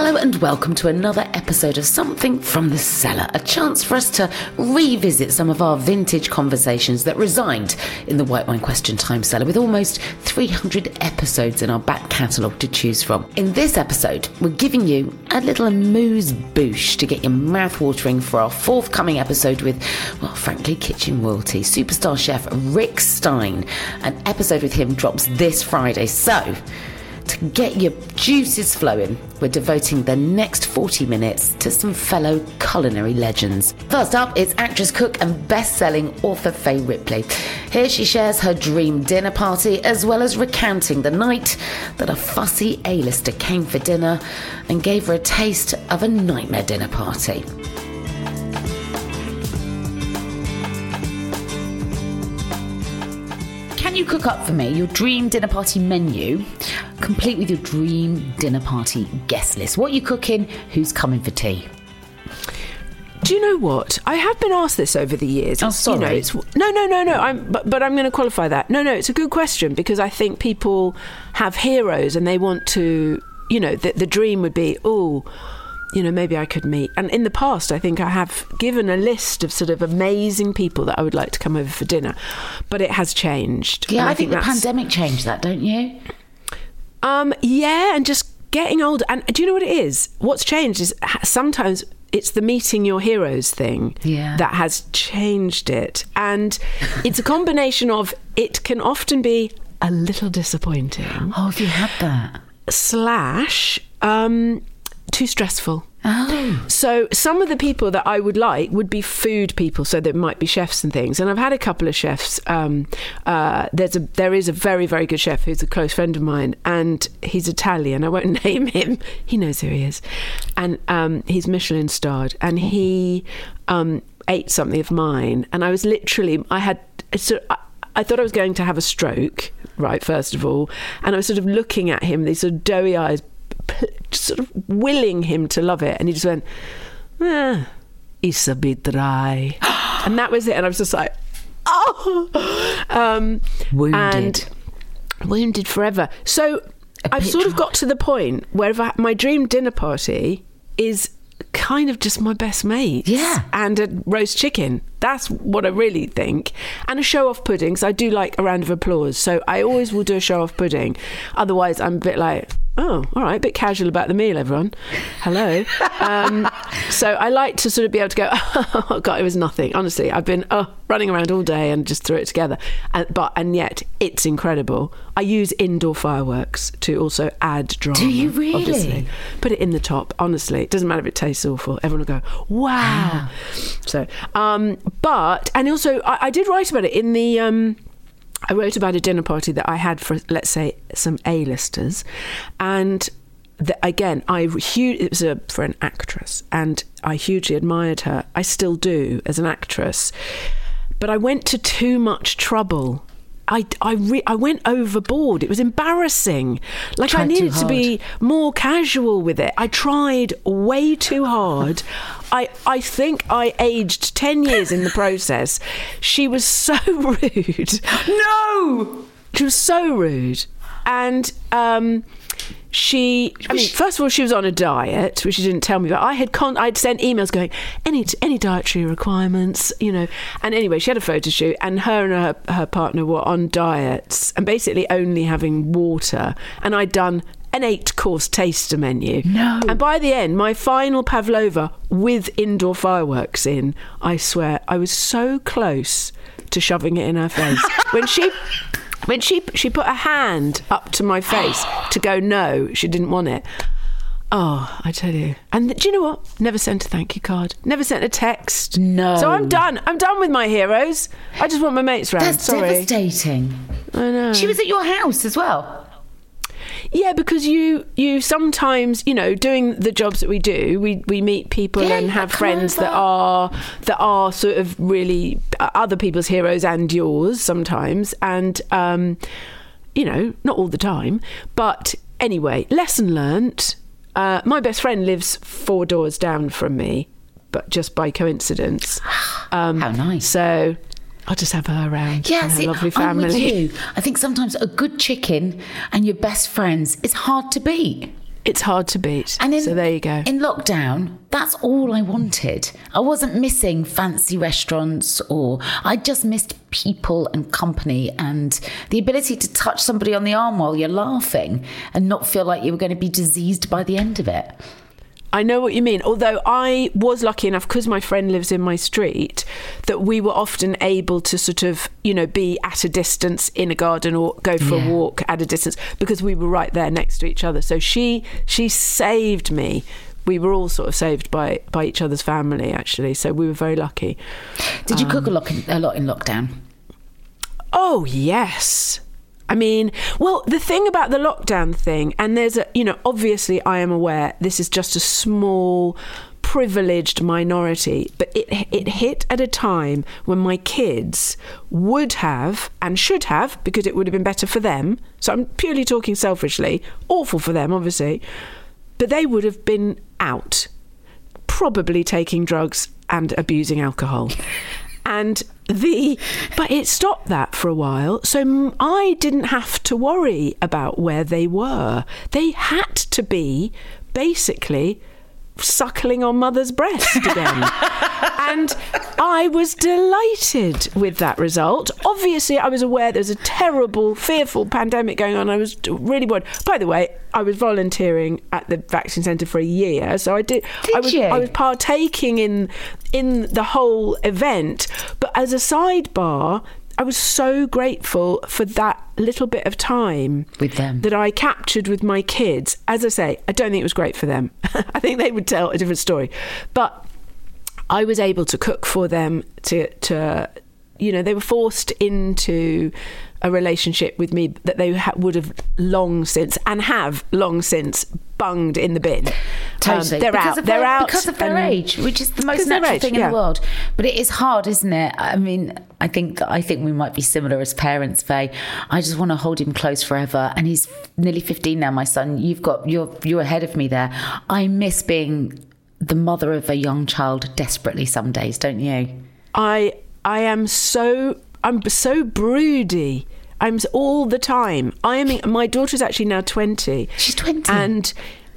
Hello and welcome to another episode of Something from the Cellar, a chance for us to revisit some of our vintage conversations that resigned in the White Wine Question Time Cellar with almost 300 episodes in our back catalogue to choose from. In this episode, we're giving you a little amuse bouche to get your mouth watering for our forthcoming episode with, well, frankly, kitchen royalty, superstar chef Rick Stein. An episode with him drops this Friday, so to get your juices flowing, we're devoting the next 40 minutes to some fellow culinary legends. First up, it's actress, cook, and best selling author Fay Ripley. Here she shares her dream dinner party as well as recounting the night that a fussy A lister came for dinner and gave her a taste of a nightmare dinner party. You cook up for me your dream dinner party menu, complete with your dream dinner party guest list? What are you cooking? Who's coming for tea? Do you know what? I have been asked this over the years. Oh, It's, you know, sorry. it's, no, no, no, no. I'm, but, but I'm going to qualify that. No, no, it's a good question because I think people have heroes and they want to, you know, the, the dream would be, oh, you know, maybe I could meet. And in the past, I think I have given a list of sort of amazing people that I would like to come over for dinner, but it has changed. Yeah, And I, think, the pandemic changed that, don't you? um, yeah, and just getting older. And do you know what it is? What's changed is sometimes it's the meeting your heroes thing Yeah. that has changed it. And it's a combination of it can often be a little disappointing Oh, have you had that? slash um, too stressful. Oh. So some of the people that I would like would be food people, so there might be chefs and things. And I've had a couple of chefs. Um, uh, there's a there is a very very good chef who's a close friend of mine, and he's Italian. I won't name him. He knows who he is, and um, he's Michelin starred, and he um, ate something of mine, and I was literally I had so. I, I thought I was going to have a stroke, right, first of all. And I was sort of looking at him, these sort of doughy eyes, sort of willing him to love it. And he just went, eh, it's a bit dry. and that was it. And I was just like, oh. Um, Wounded. And wounded forever. So I've sort of got to the point where I, my dream dinner party is kind of just my best mate. Yeah. And a roast chicken. That's what I really think. And a show off pudding, 'cause I do like a round of applause. So I always will do a show off pudding. Otherwise, I'm a bit like, oh, all right, a bit casual about the meal, everyone. Hello. um, so I like to sort of be able to go, oh, God, it was nothing. Honestly, I've been oh, running around all day and just threw it together. And, but, and yet, it's incredible. I use indoor fireworks to also add drama. Do you really? Obviously. Put it in the top, honestly. It doesn't matter if it tastes awful. Everyone will go, wow. So, um, but, and also, I, I did write about it in the. Um, I wrote about a dinner party that I had for, let's say, some A-listers, and the, again, I it was a, for an actress, and I hugely admired her. I still do as an actress, but I went to too much trouble I, I, re- I went overboard. It was embarrassing. Like I needed to be more casual with it. I tried way too hard. I, I think I aged 10 years in the process. She was so rude. No! She was so rude. And um, she, I mean, first of all, she was on a diet, which she didn't tell me. about I had con- I'd sent emails going, any any dietary requirements, you know. And anyway, she had a photo shoot, and her and her, her partner were on diets and basically only having water. And I'd done an eight course taster menu. No. And by the end, my final pavlova with indoor fireworks in, I swear, I was so close to shoving it in her face. when she when she she put a hand up to my face to go no, she didn't want it. Oh, I tell you. And do you know what? Never sent a thank you card. Never sent a text. No. So I'm done. I'm done with my heroes. I just want my mates round. That's Sorry. devastating. I know. She was at your house as well. Yeah, because you you sometimes you know doing the jobs that we do, we we meet people Yeah, and have friends that are that are sort of really uh, other people's heroes and yours sometimes, and um, you know not all the time, but anyway, lesson learnt. Uh, my best friend lives four doors down from me, but just by coincidence. Um, How nice. So I'll just have her around. Yeah, and her see, lovely family. I think sometimes a good chicken and your best friends is hard to beat. It's hard to beat. And in, so there you go. In lockdown, that's all I wanted. I wasn't missing fancy restaurants or I just missed people and company and the ability to touch somebody on the arm while you're laughing and not feel like you were going to be diseased by the end of it. I know what you mean. Although I was lucky enough because my friend lives in my street that we were often able to sort of, you know, be at a distance in a garden or go for Yeah. a walk at a distance because we were right there next to each other. So she she saved me. We were all sort of saved by by each other's family actually. So we were very lucky. Did you cook Um, a lot in, a lot in lockdown? Oh, yes. I mean, well, the thing about the lockdown thing, and there's a, you know, obviously I am aware this is just a small, privileged minority, but it, it hit at a time when my kids would have and should have, because it would have been better for them. So I'm purely talking selfishly, awful for them, obviously, but they would have been out, probably taking drugs and abusing alcohol. And the, but it stopped that for a while. So i didn't have to worry about where they were. They had to be basically suckling on mother's breast again. and I was delighted with that result. Obviously, I was aware there was a terrible, fearful pandemic going on. I was really worried. By the way, I was volunteering at the vaccine centre for a year, so I did. Did I was, you? I was partaking in in the whole event, but as a sidebar. I was so grateful for that little bit of time With them. that I captured with my kids. As I say, I don't think it was great for them. I think they would tell a different story. But I was able to cook for them to to you know they were forced into a relationship with me that they ha- would have long since and have long since bunged in the bin. Um, Totally. they're because out. Of they're their, out Because of their and- age, which is the most natural age, thing in the world. But it is hard, isn't it? I mean, I think I think we might be similar as parents, Fay. I just want to hold him close forever. And he's nearly 15 now, my son. You've got you're you're ahead of me there. I miss being the mother of a young child desperately some days, don't you? I I am so I'm so broody. I'm all the time. I am. My daughter's actually now twenty. She's 20. and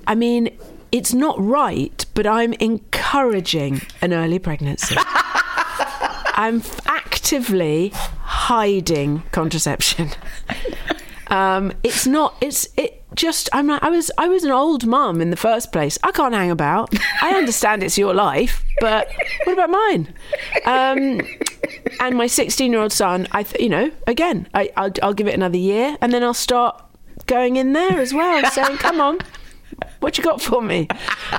I mean, it's not right, but I'm encouraging an early pregnancy. I'm f- actively hiding contraception. Um, it's not. It's it. Just I'm. like- I was. I was an old mum in the first place. I can't hang about. I understand it's your life, but what about mine? Um, and my 16 year old son. I. th- You know. Again, I, I'll, I'll give it another year, and then I'll start going in there as well, saying, "Come on." What you got for me?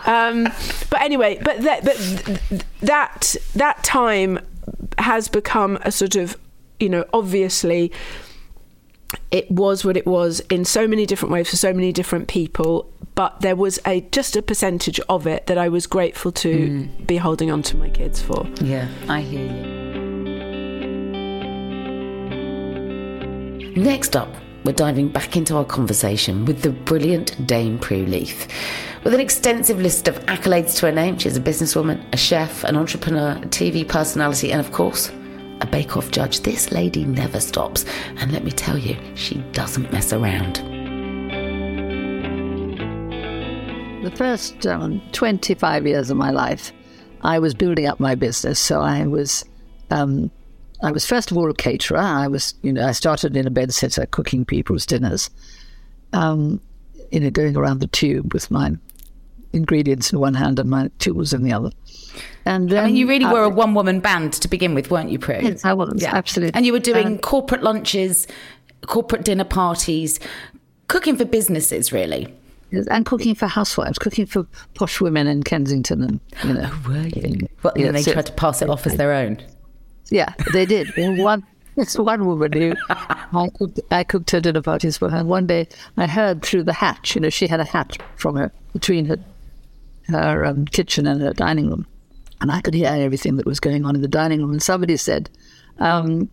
Um, but anyway, but that, but th- that that time has become a sort of, you know, obviously it was what it was in so many different ways for so many different people but there was a just a percentage of it that I was grateful to be holding on to my kids for Yeah, I hear you. Next up, we're diving back into our conversation with the brilliant Dame Prue Leith. With an extensive list of accolades to her name, she's a businesswoman, a chef, an entrepreneur, a TV personality, and of course, a Bake Off judge. This lady never stops. And let me tell you, she doesn't mess around. The first um, 25 years of my life, I was building up my business. So I was, um, I was first of all a caterer. I was, you know, I started in a bed sitter cooking people's dinners, um, you know, going around the tube with my ingredients in one hand and my tools in the other. And then I mean, you really were a one woman band to begin with, weren't you, Prue? Yes, I was, yeah. absolutely. And you were doing Um, corporate lunches, corporate dinner parties, cooking for businesses, really. and cooking for housewives, cooking for posh women in Kensington, and you know, Were you? Well, Yeah, and they tried to pass it off as their own. Yeah, they did. One, it's one woman who I cooked, I cooked her dinner parties for her. And one day I heard through the hatch, you know, she had a hatch from her between her her um, kitchen and her dining room, and I could hear everything that was going on in the dining room. And somebody said, um,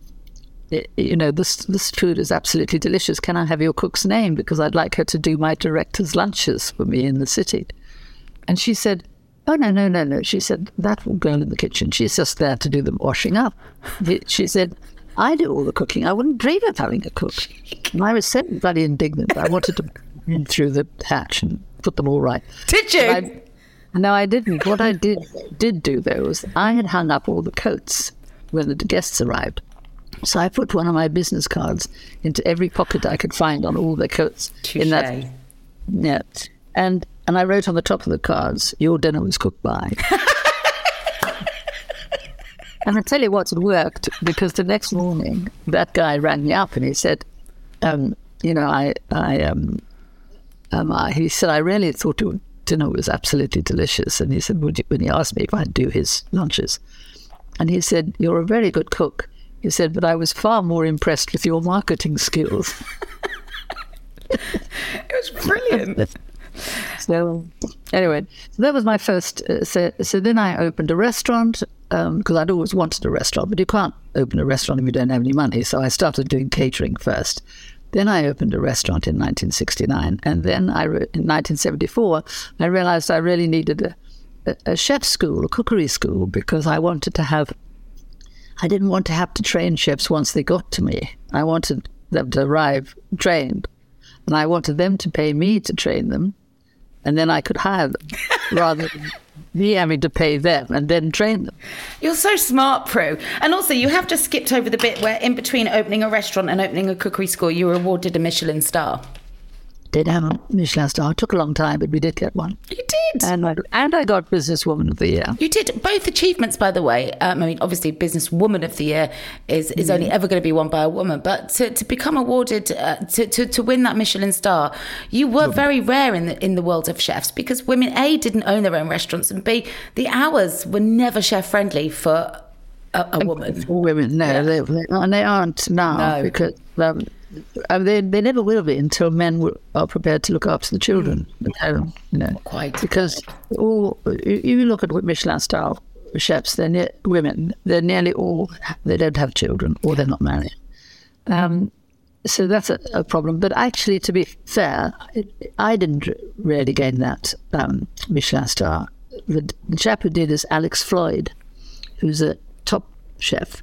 "You know, this this food is absolutely delicious. Can I have your cook's name because I'd like her to do my director's lunches for me in the city?" And she said, Oh, no, no, no, no. She said, That girl in the kitchen, she's just there to do the washing up. She said, I do all the cooking. I wouldn't dream of having a cook. And I was so bloody indignant. I wanted to in through the hatch and put them all right. Did you? I, no, I didn't. What I did did do though was I had hung up all the coats when the guests arrived. So I put one of my business cards into every pocket I could find on all the coats in that net. And and I wrote on the top of the cards, your dinner was cooked by. and I tell you what, it worked because the next morning that guy rang me up and he said, um, you know, I I um, um I, he said I really thought your dinner was absolutely delicious. And he said, would you, when he asked me if I'd do his lunches, and he said, you're a very good cook. He said, but I was far more impressed with your marketing skills. It was brilliant. So anyway, so that was my first. Uh, so, so then I opened a restaurant because I'd always wanted a restaurant, but you can't open a restaurant if you don't have any money. So I started doing catering first. Then I opened a restaurant in 1969, and then I re- in 1974 I realized I really needed a, a, a chef school, a cookery school, because I wanted to have. I didn't want to have to train chefs once they got to me. I wanted them to arrive trained, and I wanted them to pay me to train them and then I could hire them rather than me having to pay them and then train them. You're so smart, Prue. And also, you have just skipped over the bit where, in between opening a restaurant and opening a cookery school, you were awarded a Michelin star. Did have a Michelin star. It took a long time, but we did get one. You did. And I, and I got Businesswoman of the Year. You did both achievements, by the way. Um, I mean, obviously, Business Woman of the Year is, is only ever going to be won by a woman, but to, to become awarded uh, to, to to win that Michelin star, you were very rare in the in the world of chefs because women a didn't own their own restaurants and b the hours were never chef friendly for a, a woman. For women, no, they, they, and they aren't now No. because um, uh, they, they never will be until men will, are prepared to look after the children at home. You know, Quite. because all you, you look at Michelin star chefs, they're ne- women. They're nearly all they don't have children or they're not married. Um, so that's a, a problem. But actually, to be fair, it, I didn't really gain that um, Michelin star. The, the chap who did is Alex Floyd, who's a top chef,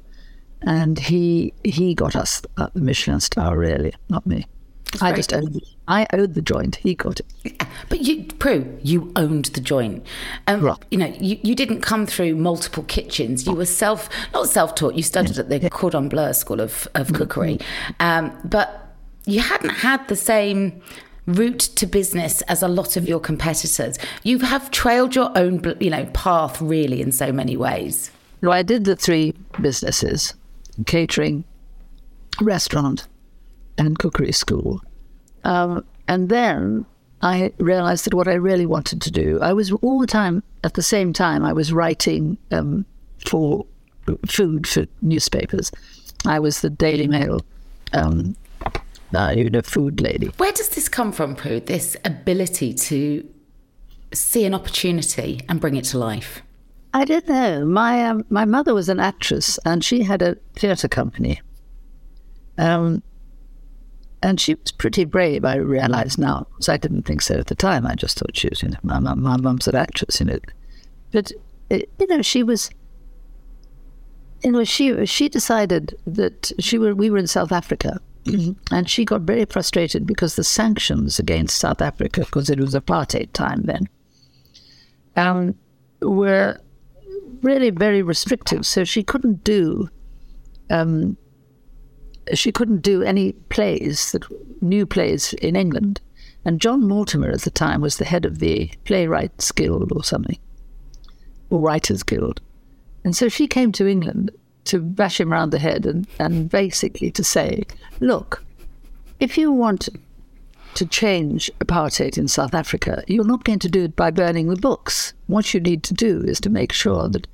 and he he got us uh, the Michelin star. Really, not me. I just owed, I owed the joint. He got it. But you, Prue, you owned the joint. Um, Right. You know, you, you didn't come through multiple kitchens. You were self, not self-taught. You studied at the Cordon Bleu School of, of Cookery, um, but you hadn't had the same route to business as a lot of your competitors. You have trailed your own, you know, path really in so many ways. So I did the three businesses: catering, restaurant, and cookery school. Um, and then I realized that what I really wanted to do, I was all the time, at the same time, I was writing um, for food for newspapers. I was the Daily Mail, um, uh, you know, food lady. Where does this come from, Prue? This ability to see an opportunity and bring it to life. I don't know. My um, my mother was an actress, and she had a theatre company. Um, and she was pretty brave. I realize now, because I didn't think so at the time. I just thought she was, you know, my my, mum's an actress, you know. But it, you know, she was. You know, she she decided that she were we were in South Africa, and she got very frustrated because the sanctions against South Africa, because it was apartheid time then, um, were really very restrictive. So she couldn't do um, she couldn't do any plays that new plays in England. And John Mortimer at the time was the head of the Playwrights Guild or something, or Writers Guild. And so she came to England to bash him round the head and, and basically to say, look, if you want to change apartheid in South Africa, you're not going to do it by burning the books. What you need to do is to make sure that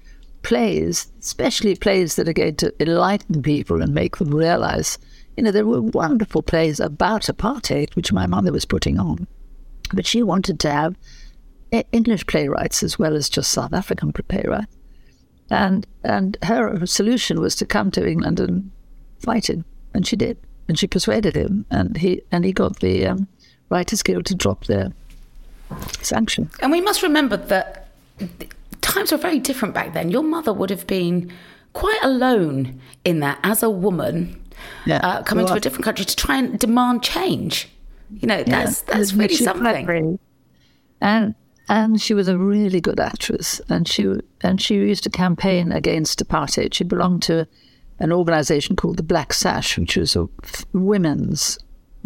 plays, especially plays that are going to enlighten people and make them realize, you know, there were wonderful plays about apartheid, which my mother was putting on. But she wanted to have English playwrights as well as just South African playwrights. And, and her solution was to come to England and fight it, And she did. And she persuaded him. And he, and he got the um, Writers Guild to drop their sanction. And we must remember that times were very different back then. Your mother would have been quite alone in that as a woman yeah. uh, coming well, to a different country to try and demand change. You know, that's yeah. that's really something. And and she was a really good actress, and she and she used to campaign against apartheid. She belonged to an organization called the Black Sash, which was a women's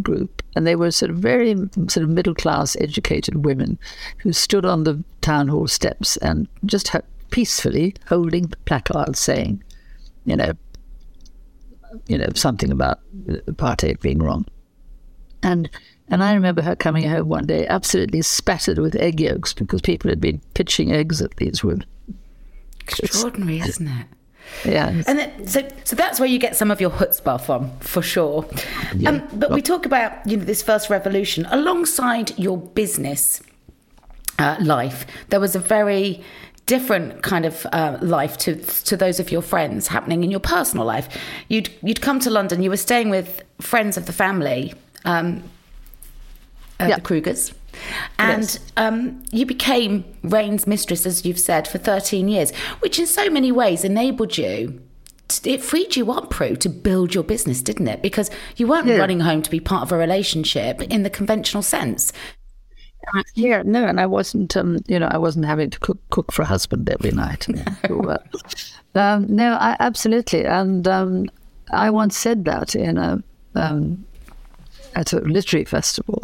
group, and they were sort of very sort of middle class, educated women who stood on the town hall steps and just peacefully holding placards saying, you know, you know something about apartheid being wrong, and. And I remember her coming home one day absolutely spattered with egg yolks because people had been pitching eggs at these women. Extraordinary, isn't it? Yeah. And then, so, so that's where you get some of your chutzpah from, for sure. Yeah. Um, but we talk about you know this first revolution alongside your business uh, life. There was a very different kind of uh, life to to those of your friends happening in your personal life. You'd you'd come to London. You were staying with friends of the family, um, uh, yep. the Krugers. And um, you became Rayne's mistress, as you've said, for 13 years, which in so many ways enabled you. To, it freed you up, Prue, to build your business, didn't it? Because you weren't yeah. running home to be part of a relationship in the conventional sense. Yeah, no, and I wasn't, um, you know, I wasn't having to cook, cook for a husband every night. uh, um, no, I, absolutely, and um, I once said that in a um, at a literary festival,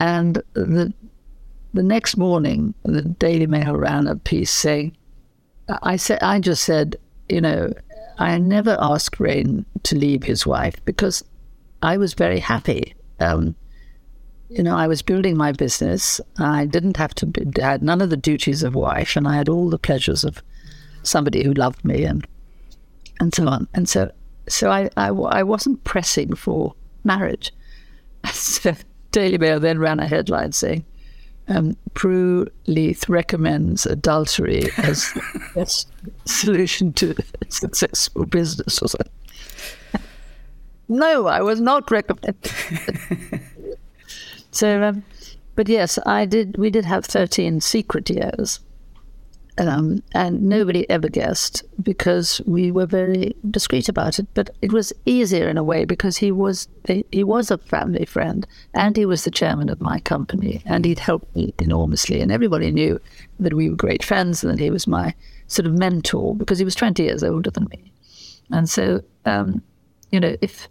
and the the next morning, the Daily Mail ran a piece saying, "I said I just said, you know, I never asked Rayne to leave his wife because I was very happy. Um, you know, I was building my business. I didn't have to. Be, had none of the duties of wife, and I had all the pleasures of somebody who loved me, and and so on. And so, so I I, I wasn't pressing for marriage." So, Daily Mail then ran a headline saying, um, Prue Leith recommends adultery as best solution to successful business or something. no, I was not recommended. so, um, but yes, I did. We did have thirteen secret years, um, and nobody ever guessed because we were very discreet about it. But it was easier in a way because he was he was a family friend and he was the chairman of my company and he'd helped me enormously. And everybody knew that we were great friends and that he was my sort of mentor because he was 20 years older than me. And so, um, you know, if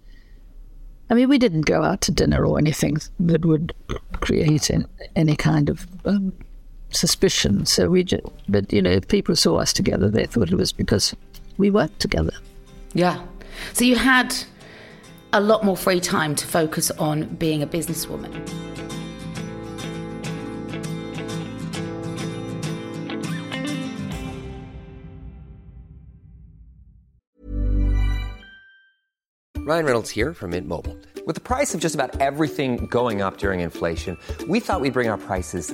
I mean, we didn't go out to dinner or anything that would create any kind of um, suspicion. So we just, but you know, if people saw us together, they thought it was because we worked together. Yeah. So you had a lot more free time to focus on being a businesswoman. Ryan Reynolds here from Mint Mobile. With the price of just about everything going up during inflation, we thought we'd bring our prices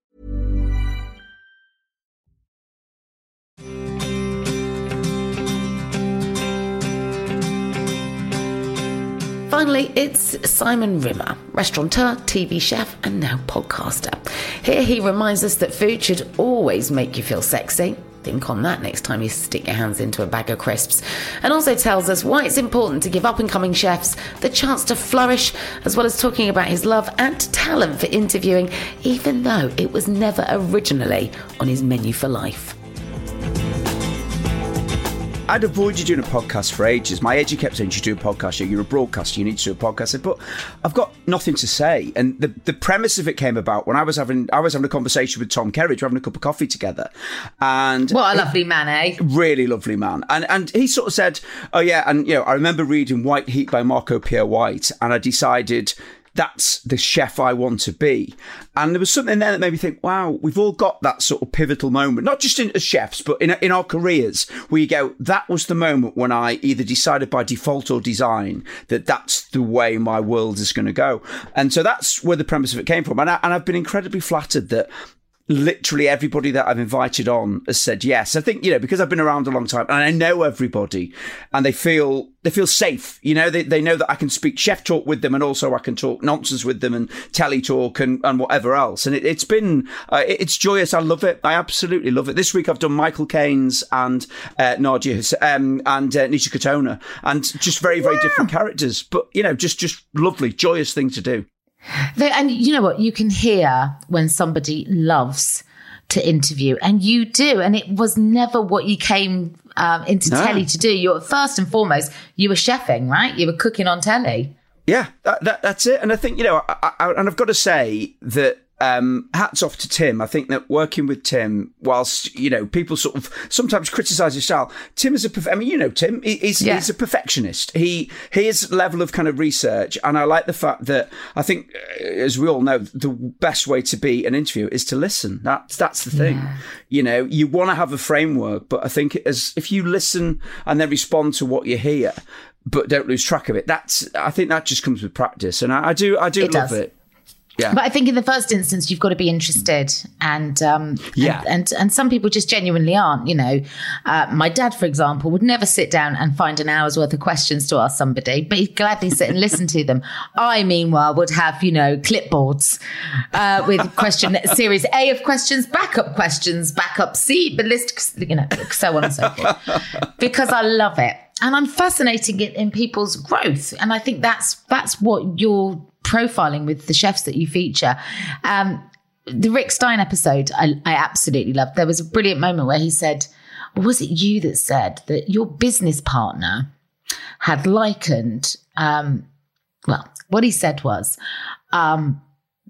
Finally, it's Simon Rimmer, restaurateur, TV chef, and now podcaster. Here he reminds us that food should always make you feel sexy. Think on that next time you stick your hands into a bag of crisps. And also tells us why it's important to give up and coming chefs the chance to flourish, as well as talking about his love and talent for interviewing, even though it was never originally on his menu for life. I'd avoided doing a podcast for ages. My agent kept saying, "You should do a podcast. You're a broadcaster. You need to do a podcast." I said, "But I've got nothing to say." And the the premise of it came about when I was having I was having a conversation with Tom Kerridge, we're having a cup of coffee together, and What a lovely man, eh? really lovely man. And and he sort of said, "Oh yeah," and you know, I remember reading White Heat by Marco Pierre White, and I decided that's the chef I want to be. And there was something there that made me think, wow, we've all got that sort of pivotal moment, not just in, as chefs, but in, in our careers, where you go, that was the moment when I either decided by default or design that that's the way my world is going to go. And so that's where the premise of it came from. And, I, and I've been incredibly flattered that literally everybody that I've invited on has said yes. I think, you know, because I've been around a long time and I know everybody and they feel, they feel safe. You know, they, they know that I can speak chef talk with them and also I can talk nonsense with them and telly talk and, and whatever else. And it, has been, uh, it, it's joyous. I love it. I absolutely love it. This week I've done Michael Caines and, uh, Nadia, um, and, uh, Nisha Katona and just very, very different characters, but, you know, just, just lovely, joyous thing to do. And you know what? You can hear when somebody loves to interview, and you do. And it was never what you came um, into No. telly to do. You're first and foremost, you were chefing, right? You were cooking on telly. Yeah, that, that, that's it. And I think, you know, I, I, and I've got to say that um, hats off to Tim. I think that working with Tim, whilst, you know, people sort of sometimes criticise his style, Tim is a, perf- I mean, you know, Tim, he, he's, Yeah. he's a perfectionist. He, his level of kind of research, and I like the fact that I think, uh, as we all know, the best way to be an interviewer is to listen. That's, that's the thing. You know, you want to have a framework, but I think as if you listen and then respond to what you hear, but don't lose track of it. That's I think that just comes with practice, and I, I do I do It love does. it. Yeah, But I think in the first instance, you've got to be interested, and um, Yeah. and, and and some people just genuinely aren't. You know, uh, my dad, for example, would never sit down and find an hour's worth of questions to ask somebody, but he'd gladly sit and listen to them. I, meanwhile, would have you know clipboards uh, with question series A of questions, backup questions, backup C, the list, you know, so on and so forth, because I love it. And I'm fascinating in, in people's growth, and I think that's that's what you're profiling with the chefs that you feature. Um, the Rick Stein episode, I, I absolutely loved. There was a brilliant moment where he said, "Was it you that said that your business partner had likened?" Um, well, what he said was um,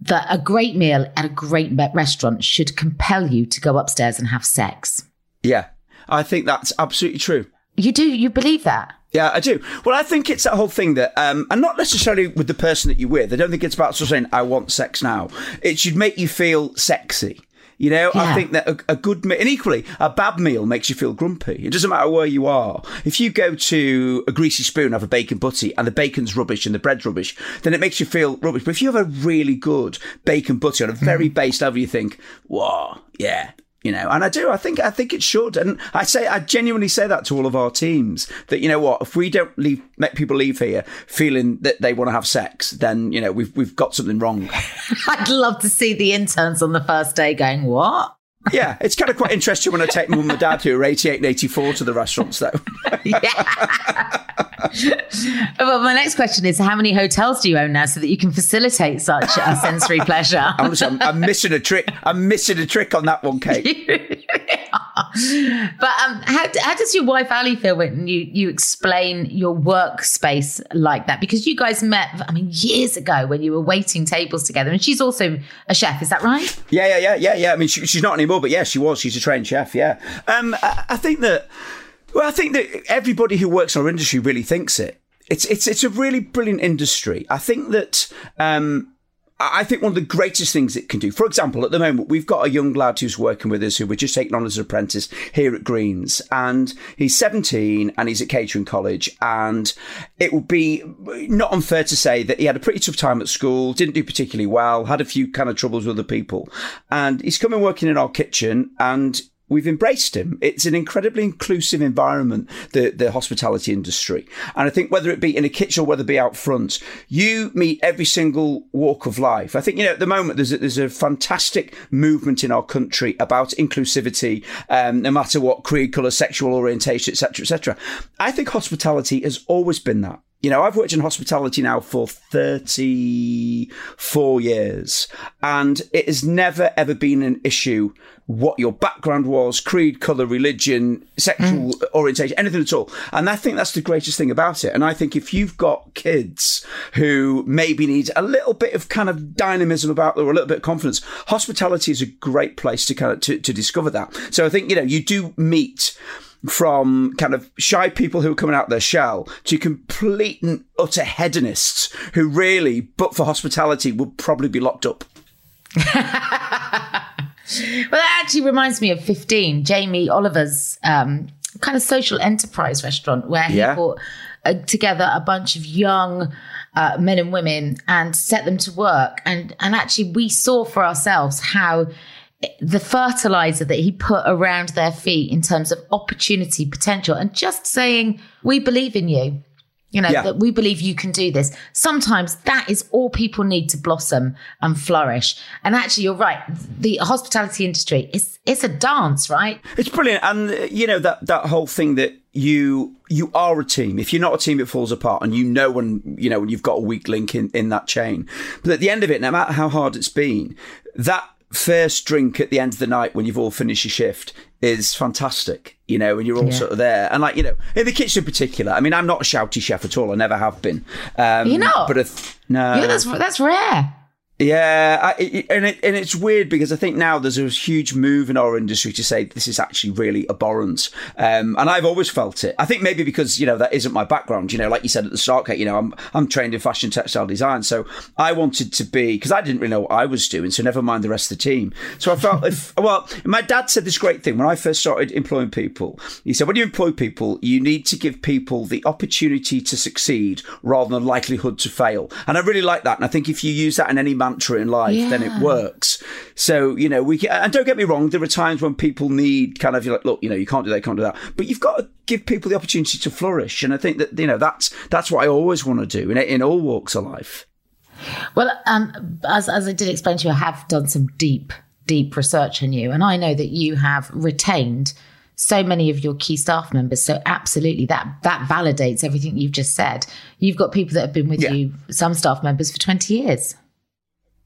that a great meal at a great restaurant should compel you to go upstairs and have sex. yeah. I think that's absolutely true. You do? You believe that? Yeah, I do. Well, I think it's that whole thing that, um, and not necessarily with the person that you're with. I don't think it's about sort of saying, "I want sex now." It should make you feel sexy. You know, I think that a, a good meal, and equally, a bad meal makes you feel grumpy. It doesn't matter where you are. If you go to a greasy spoon, have a bacon butty, and the bacon's rubbish and the bread's rubbish, then it makes you feel rubbish. But if you have a really good bacon butty on a very base level, you think, whoa, yeah. You know, and I do. I think. I think it should, and I say. I genuinely say that to all of our teams. That you know what, if we don't leave, make people leave here feeling that they want to have sex, then you know we've we've got something wrong. I'd love to see the interns on the first day going, What? Yeah, it's kind of quite interesting when I take mum and dad who are 88 and 84 to the restaurants, though. Well, my next question is how many hotels do you own now so that you can facilitate such a sensory pleasure? Honestly, I'm, I'm missing a trick. I'm missing a trick on that one, Kate. but um, how, how does your wife Ali feel when you, you explain your workspace like that? Because you guys met, I mean, years ago when you were waiting tables together, and she's also a chef. Is that right? Yeah, yeah, yeah, yeah, yeah. I mean, she, she's not anymore, but yeah, she was. She's a trained chef. Yeah. Um, I, I think that. Well, I think that everybody who works in our industry really thinks it. It's it's it's a really brilliant industry. I think that. Um, I think one of the greatest things it can do, for example, at the moment, we've got a young lad who's working with us who we're just taking on as an apprentice here at Greens. And he's 17 and he's at catering college. And it would be not unfair to say that he had a pretty tough time at school, didn't do particularly well, had a few kind of troubles with other people. And he's coming working in our kitchen and we've embraced him. It's an incredibly inclusive environment, the, the hospitality industry. And I think whether it be in a kitchen or whether it be out front, you meet every single walk of life. I think, you know, at the moment, there's a, there's a fantastic movement in our country about inclusivity, um, no matter what creed, colour, sexual orientation, etc., etc. I think hospitality has always been that. You know, I've worked in hospitality now for 34 years, and it has never ever been an issue what your background was, creed, colour, religion, sexual mm. orientation, anything at all. And I think that's the greatest thing about it. And I think if you've got kids who maybe need a little bit of kind of dynamism about them or a little bit of confidence, hospitality is a great place to kind of to, to discover that. So I think, you know, you do meet from kind of shy people who are coming out their shell to complete and utter hedonists who really, but for hospitality, would probably be locked up. Well, that actually reminds me of 15, Jamie Oliver's um, kind of social enterprise restaurant where he Yeah. brought uh, together a bunch of young uh, men and women and set them to work. And, and actually, we saw for ourselves how the fertilizer that he put around their feet in terms of opportunity, potential, and just saying, We believe in you. You know, Yeah. that we believe you can do this. Sometimes that is all people need to blossom and flourish. And actually, you're right. The hospitality industry is it's a dance, right? It's brilliant, and uh, you know that that whole thing that you you are a team. If you're not a team, it falls apart, and you know when you know when you've got a weak link in in that chain. But at the end of it, no matter how hard it's been, that first drink at the end of the night when you've all finished your shift is fantastic. You know, and you're all Yeah. sort of there, and like you know, in the kitchen in particular. I mean, I'm not a shouty chef at all. I never have been. Um, You're not? but a th- no, yeah, that's that's rare. Yeah, I, and it, and it's weird because I think now there's a huge move in our industry to say this is actually really abhorrent, um, and I've always felt it. I think maybe because you know that isn't my background. You know, like you said at the start, Kate. You know, I'm I'm trained in fashion textile design, so I wanted to be because I didn't really know what I was doing. So never mind the rest of the team. So I felt if well, my dad said this great thing when I first started employing people. He said when you employ people, you need to give people the opportunity to succeed rather than likelihood to fail. And I really like that. And I think if you use that in any mantra in life, then it works. So, you know, we can, and don't get me wrong, there are times when people need kind of, you're like, look, you know, you can't do that, you can't do that. But you've got to give people the opportunity to flourish. And I think that, you know, that's, that's what I always want to do in, in all walks of life. Well, um, as as I did explain to you, I have done some deep, deep research on you, and I know that you have retained so many of your key staff members. So absolutely, that that validates everything you've just said. You've got people that have been with Yeah. you, some staff members, for twenty years.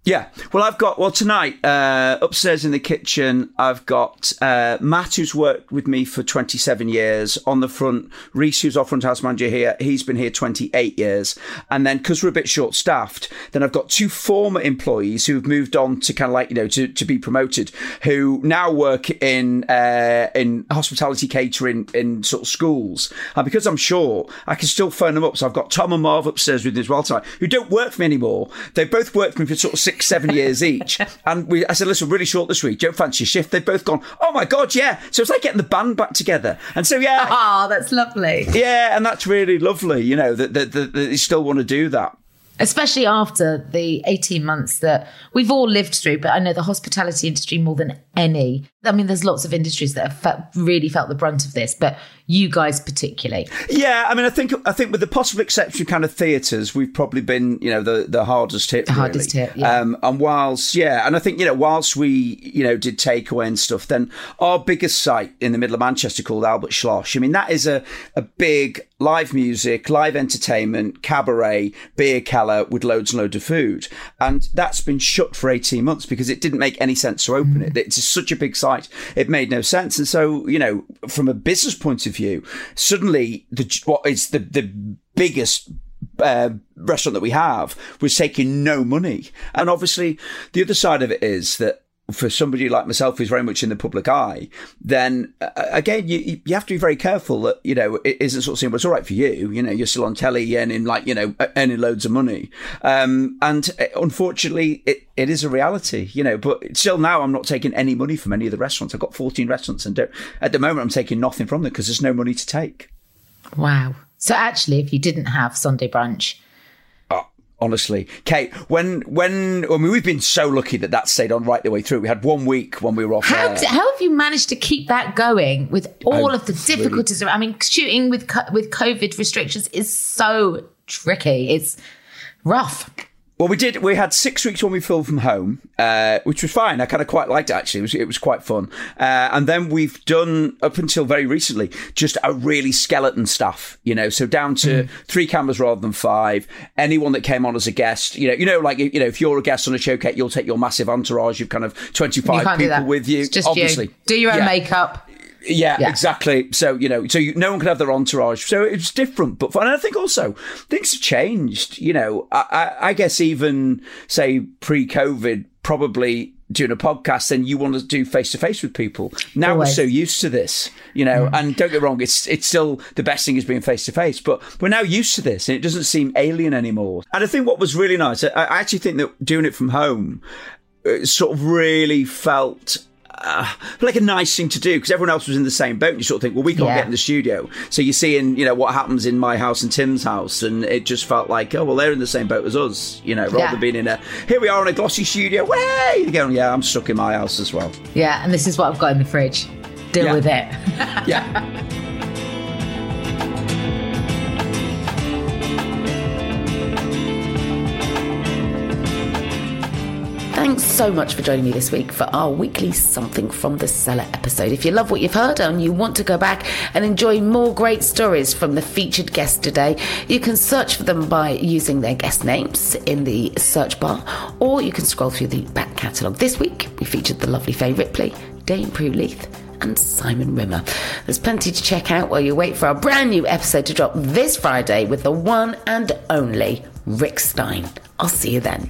Yeah. Well, I've got, well, tonight, uh, upstairs in the kitchen, I've got uh, Matt, who's worked with me for 27 years. On the front, Reese, who's our front house manager here, he's been here 28 years. And then, because we're a bit short staffed, then I've got two former employees who've moved on to kind of like, you know, to, to be promoted, who now work in uh, in hospitality catering in sort of schools. And because I'm short, I can still phone them up. So I've got Tom and Marv upstairs with me as well tonight, who don't work for me anymore. They both worked for me for sort of six six, seven years each. And we, I said, listen, really short this week. Don't fancy a shift? They've both gone, oh my God, yeah. So it's like getting the band back together. And so, yeah. Oh, that's lovely. Yeah, and that's really lovely, you know, that, that, that, that you still want to do that especially after the 18 months that we've all lived through but i know the hospitality industry more than any i mean there's lots of industries that have felt, really felt the brunt of this but you guys particularly yeah i mean i think i think with the possible exception of kind of theatres we've probably been you know the the hardest hit the really. hardest hit yeah. Um, and whilst yeah and i think you know whilst we you know did takeaway and stuff then our biggest site in the middle of manchester called albert schloss i mean that is a a big live music, live entertainment, cabaret, beer cellar with loads and loads of food. And that's been shut for 18 months because it didn't make any sense to open it. It's such a big site. It made no sense. And so, you know, from a business point of view, suddenly the, what is the, the biggest uh, restaurant that we have was taking no money. And obviously, the other side of it is that for somebody like myself who's very much in the public eye, then uh, again, you you have to be very careful that, you know, it isn't sort of saying, well, it's all right for you. You know, you're still on telly and in like, you know, earning loads of money. Um, and uh, unfortunately, it, it is a reality, you know, but still now I'm not taking any money from any of the restaurants. I've got 14 restaurants and at the moment I'm taking nothing from them because there's no money to take. Wow. So actually, if you didn't have Sunday brunch, honestly. Kate, when when I mean we've been so lucky that that stayed on right the way through. We had one week when we were off. How, how have you managed to keep that going with all of the difficulties? Really... I mean, shooting with with COVID restrictions is so tricky. It's rough. Well, we did. We had six weeks when we filmed from home, uh, which was fine. I kind of quite liked it actually. It was, it was quite fun. Uh, and then we've done up until very recently just a really skeleton stuff. You know, so down to mm. three cameras rather than five. Anyone that came on as a guest, you know, you know, like you know, if you're a guest on a show, Kate, you'll take your massive entourage. You've kind of twenty five people with you. It's just obviously. You. Do your own yeah. makeup. Yeah, yeah, exactly. So you know, so you, no one could have their entourage. So it's different, but and I think also things have changed. You know, I, I, I guess even say pre-COVID, probably doing a podcast, then you want to do face to face with people. Now Always. we're so used to this, you know. Mm. And don't get wrong, it's it's still the best thing is being face to face, but we're now used to this, and it doesn't seem alien anymore. And I think what was really nice, I, I actually think that doing it from home, uh, sort of really felt uh, like a nice thing to do because everyone else was in the same boat. And you sort of think, well, we can't yeah. get in the studio. So you're seeing, you know, what happens in my house and Tim's house. And it just felt like, oh, well, they're in the same boat as us, you know, rather yeah. than being in a, here we are in a glossy studio. Way! Going, yeah, I'm stuck in my house as well. Yeah. And this is what I've got in the fridge. Deal yeah. with it. yeah. Thanks so much for joining me this week for our weekly Something from the Cellar episode. If you love what you've heard and you want to go back and enjoy more great stories from the featured guest today, you can search for them by using their guest names in the search bar, or you can scroll through the back catalogue. This week, we featured the lovely Fay Ripley, Dame Prue Leith, and Simon Rimmer. There's plenty to check out while you wait for our brand new episode to drop this Friday with the one and only Rick Stein. I'll see you then.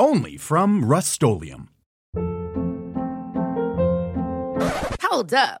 only from Rust-Oleum Hold up.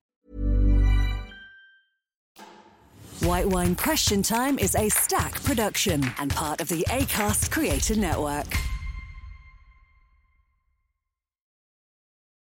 White Wine Question Time is a Stack production and part of the ACAST Creator Network.